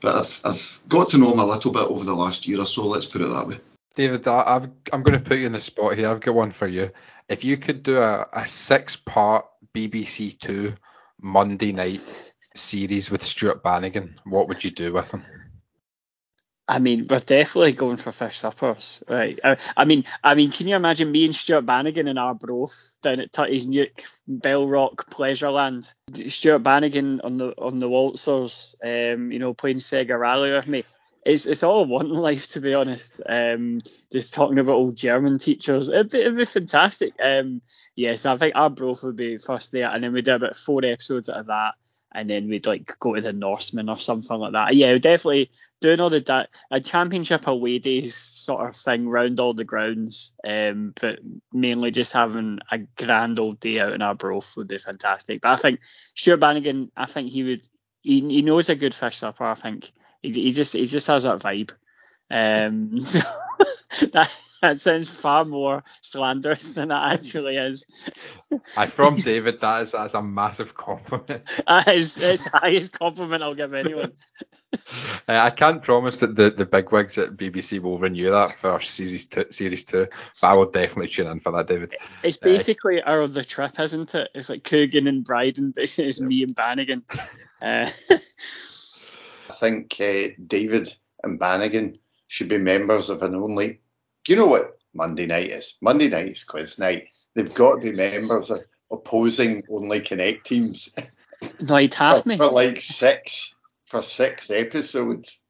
But I've, I've got to know him a little bit over the last year or so, let's put it that way. David, i am going to put you in the spot here. I've got one for you. If you could do a, a six part BBC Two Monday night series with Stuart Bannigan, what would you do with him? I mean, we're definitely going for fish suppers, right? I, I, mean, I mean, can you imagine me and Stuart Bannigan in Arbroath down at Tutties Neuk, Bell Rock, Pleasureland? Stuart Bannigan on the on the waltzers, um, you know, playing Sega Rally with me. It's it's all one [LAUGHS] life to be honest. Um, just talking about old German teachers, it'd be, it'd be fantastic. Um, yes, I think Arbroath would be first there, and then we'd do about four episodes out of that and then we'd like go to the Norseman or something like that. Yeah, definitely doing all the da- a championship away days sort of thing round all the grounds, um, but mainly just having a grand old day out in Arbroath would be fantastic. But I think Stuart Bannigan, I think he would, he, he knows a good fish supper. I think he, he just he just has that vibe. Um, [LAUGHS] so [LAUGHS] that that sounds far more slanderous than it actually is. I from [LAUGHS] David, that is that's a massive compliment. That is it's the highest compliment I'll give anyone. [LAUGHS] Uh, I can't promise that the, the big wigs at BBC will renew that for series two, series two, but I will definitely tune in for that, David. It's uh, basically uh, our the trip, isn't it? It's like Coogan and Brydon, but it's me and Bannigan. [LAUGHS] Uh, I think uh, David and Bannigan should be members of an only do you know what Monday night is? Monday night is quiz night. They've got to be members of opposing only Connect teams. [LAUGHS] Annoyed half for, me. for like six for six episodes.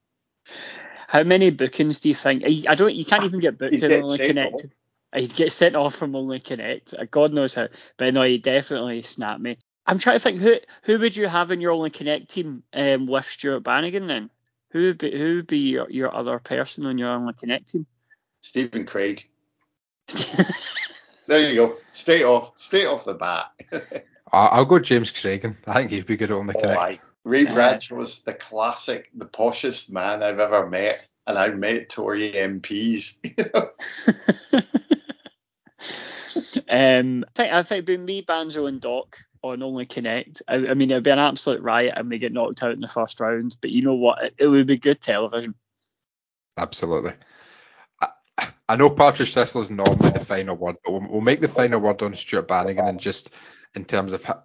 How many bookings do you think? I don't. You can't even get booked He'd in get Only Connect. He'd get sent off from Only Connect. God knows how. But no, he definitely snapped me. I'm trying to think who who would you have in your Only Connect team um, with Stuart Bannigan then? Who would be who would be your, your other person on your Only Connect team? Stephen Craig. [LAUGHS] There you go. Stay off, Stay off the bat. [LAUGHS] I- I'll go James Craigen. I think he'd be good on the Oh, connect. aye. Ray Bradshaw was the classic, the poshest man I've ever met, and I've met Tory MPs. [LAUGHS] um, I think I think it'd be me, Banzo, and Doc on Only Connect. I, I mean, it'd be an absolute riot, and we get knocked out in the first round. But you know what? It, it would be good television. Absolutely. I, know Patrick Thistle is normally the final word, but we'll, we'll make the final word on Stuart Bannigan and just in terms of ho-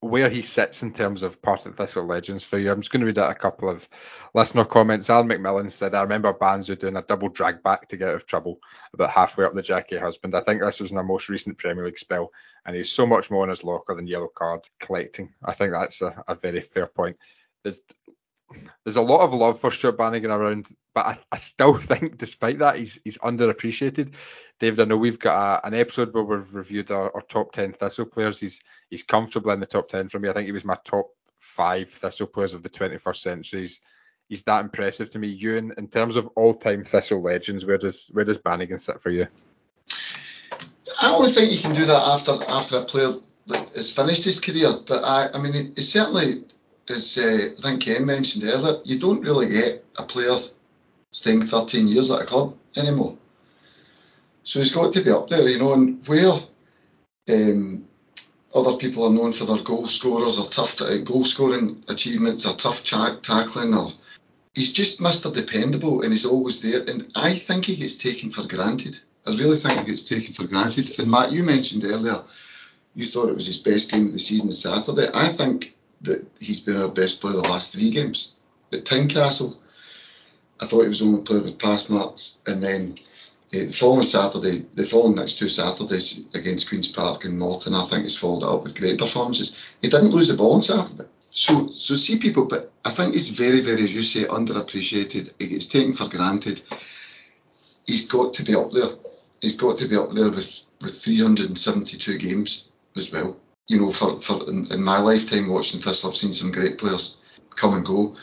where he sits in terms of Partick Thistle legends for you. I'm just going to read out a couple of listener comments. Alan McMillan said, I remember Banzo doing a double drag back to get out of trouble about halfway up the Jackie husband. I think this was in our most recent Premier League spell, and he's so much more in his locker than yellow card collecting. I think that's a, a very fair point. There's there's a lot of love for Stuart Bannigan around, but I, I still [LAUGHS] think, despite that, he's he's underappreciated. David, I know we've got a, an episode where we've reviewed our, our top ten Thistle players. He's he's comfortably in the top ten for me. I think he was my top five Thistle players of the 21st century. He's, he's that impressive to me. Euan, in terms of all-time Thistle legends, where does where does Bannigan sit for you? I only think you can do that after after a player has finished his career. But I, I mean, it's certainly, as uh, I think Ken mentioned earlier, you don't really get a player staying 13 years at a club anymore. So he's got to be up there, you know, and where um, other people are known for their goal scorers or tough uh, goal scoring achievements or tough cha- tackling or he's just Mr. Dependable and he's always there. And I think he gets taken for granted. I really think he gets taken for granted. And Matt, you mentioned earlier you thought it was his best game of the season Saturday. I think that he's been our best player the last three games. At Tynecastle, I thought he was the only player with pass marks. And then uh, the following Saturday, the following next two Saturdays against Queen's Park and Morton, I think he's followed up with great performances. He didn't lose the ball on Saturday. So, so see people, but I think he's very, very, as you say, underappreciated. He gets taken for granted. He's got to be up there. He's got to be up there with, with 372 games as well. You know, for, for in, in my lifetime watching this, I've seen some great players come and go.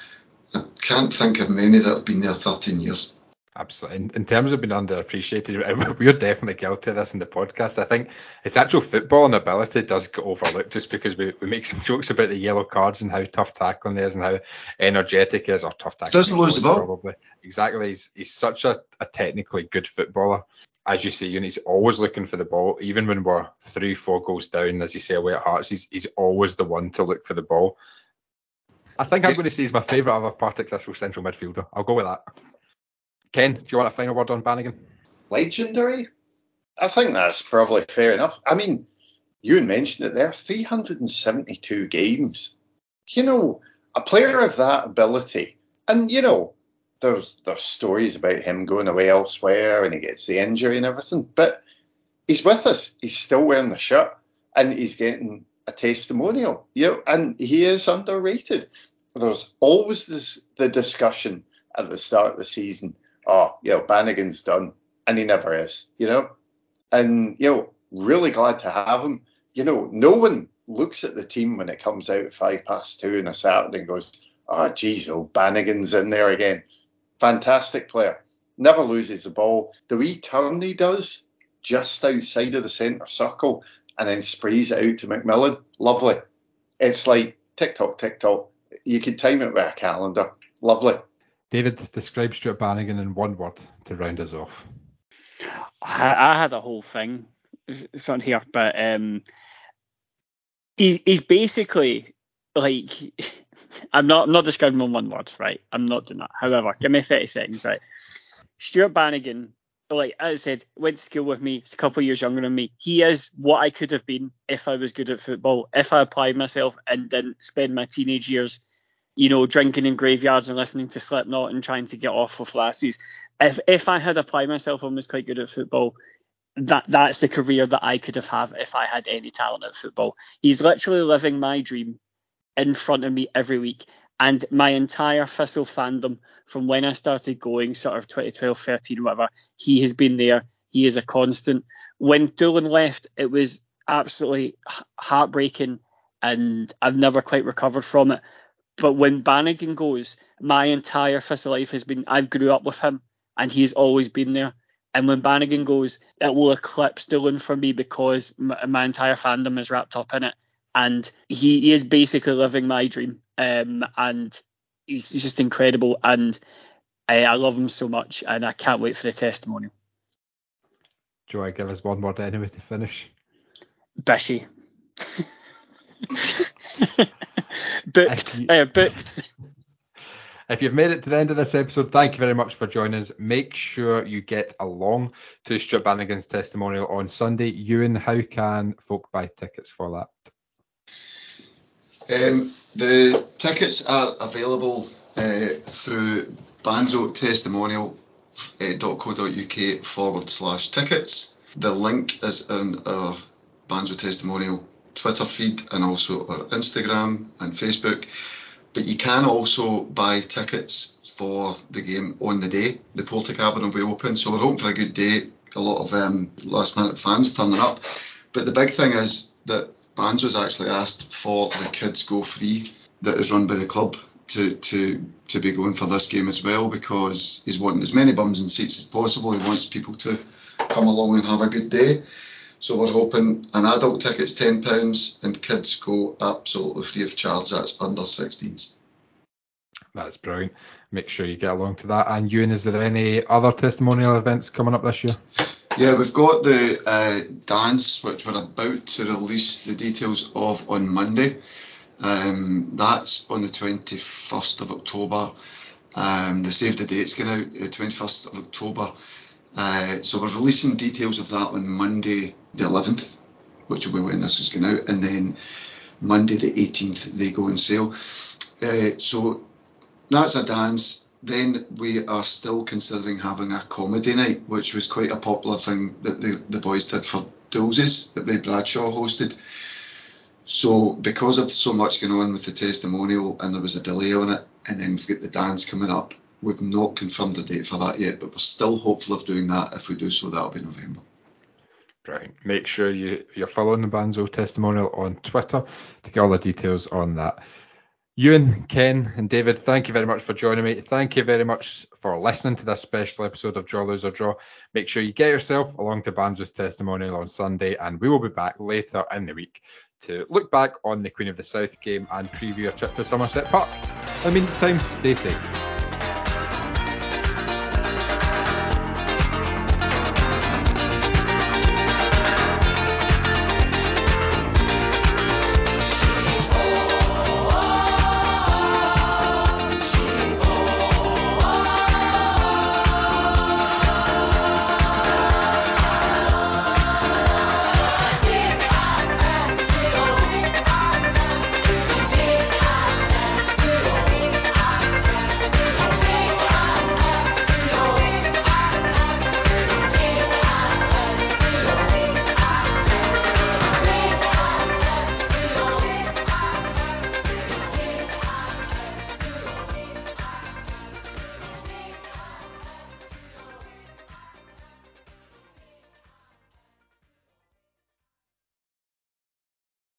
I can't think of many that have been there 13 years. Absolutely. In, in terms of being underappreciated, [LAUGHS] we're definitely guilty of this in the podcast. I think its actual football and ability does get overlooked just because we, we make some [LAUGHS] jokes about the yellow cards and how tough tackling he is and how energetic he is, or tough tackling. Doesn't lose the ball. Probably. Exactly. He's, he's such a, a technically good footballer. As you say, he's always looking for the ball, even when we're three, four goals down, as you say, away at Hearts, he's, he's always the one to look for the ball. I think I'm going to say he's my favourite other Partick Thistle central midfielder. I'll go with that. Ken, do you want a final word on Bannigan? Legendary? I think that's probably fair enough. I mean, you mentioned it there are 372 games. You know, a player of that ability, and you know, there's there's stories about him going away elsewhere and he gets the injury and everything, but he's with us. He's still wearing the shirt and he's getting a testimonial. You know, and he is underrated. There's always this the discussion at the start of the season. Oh, you know, Bannigan's done, and he never is. You know, and you know, really glad to have him. You know, no one looks at the team when it comes out at five past two on a Saturday and goes, "Oh, geez, oh, Bannigan's in there again." Fantastic player, never loses the ball. The wee turn he does just outside of the centre circle and then sprays it out to McMillan. Lovely. It's like tick tock, tick tock. You could time it with a calendar. Lovely. David, describe Stuart Bannigan in one word to round us off. I, I had a whole thing. It's not here, but um, he, he's basically like I'm not I'm not describing him in one word, right? I'm not doing that. However, give me 30 seconds, right? Stuart Bannigan, like as I said, went to school with me. He's a couple of years younger than me. He is what I could have been if I was good at football, if I applied myself and didn't spend my teenage years, you know, drinking in graveyards and listening to Slipknot and trying to get off with lassies. If if I had applied myself and was quite good at football, that that's the career that I could have had if I had any talent at football. He's literally living my dream in front of me every week. And my entire Thistle fandom, from when I started going, sort of 2012, 13, whatever, he has been there. He is a constant. When Doolan left, it was absolutely heartbreaking, and I've never quite recovered from it. But when Bannigan goes, my entire Thistle life has been I've grew up with him, and he's always been there. And when Bannigan goes, it will eclipse Doolan for me because my, my entire fandom is wrapped up in it. And he, he is basically living my dream. Um, and he's, he's just incredible. And I, I love him so much. And I can't wait for the testimonial. Do to give us one word anyway to finish? Bishy. [LAUGHS] booked. You, uh, booked. [LAUGHS] If you've made it to the end of this episode, thank you very much for joining us. Make sure you get along to Stuart Bannigan's testimonial on Sunday. Euan, how can folk buy tickets for that? Um, the tickets are available uh, through banzotestimonial.co.uk uh, forward slash tickets. The link is in our Banzo Testimonial Twitter feed and also our Instagram and Facebook. But you can also buy tickets for the game on the day. The Porta Cabin will be open, so we're hoping for a good day. A lot of um, last minute fans turning up. But the big thing is that Banzo's actually asked for the kids go free that is run by the club to to to be going for this game as well because he's wanting as many bums and seats as possible. He wants people to come along and have a good day. So we're hoping an adult ticket's ten pounds and kids go absolutely free of charge. That's under 16s. That's brilliant. Make sure you get along to that. And Euan, is there any other testimonial events coming up this year? Yeah, we've got the uh, dance, which we're about to release the details of on Monday. Um, that's on the 21st of October. Um, the save the date's going out, the 21st of October. Uh, so we're releasing details of that on Monday the 11th, which will be when this is going out, and then Monday the 18th they go on sale. Uh, so that's a dance. Then we are still considering having a comedy night, which was quite a popular thing that the, the boys did for Dozes that Ray Bradshaw hosted. So because of so much going on with the testimonial and there was a delay on it, and then we've got the dance coming up, We've not confirmed a date for that yet, but we're still hopeful of doing that. If we do so, that'll be November. Right. Make sure you, you're following the Banzo testimonial on Twitter to get all the details on that. Euan, Ken, and David, thank you very much for joining me. Thank you very much for listening to this special episode of Draw, Loser Draw. Make sure you get yourself along to Banzo's testimonial on Sunday, and we will be back later in the week to look back on the Queen of the South game and preview a trip to Somerset Park. In the meantime, stay safe.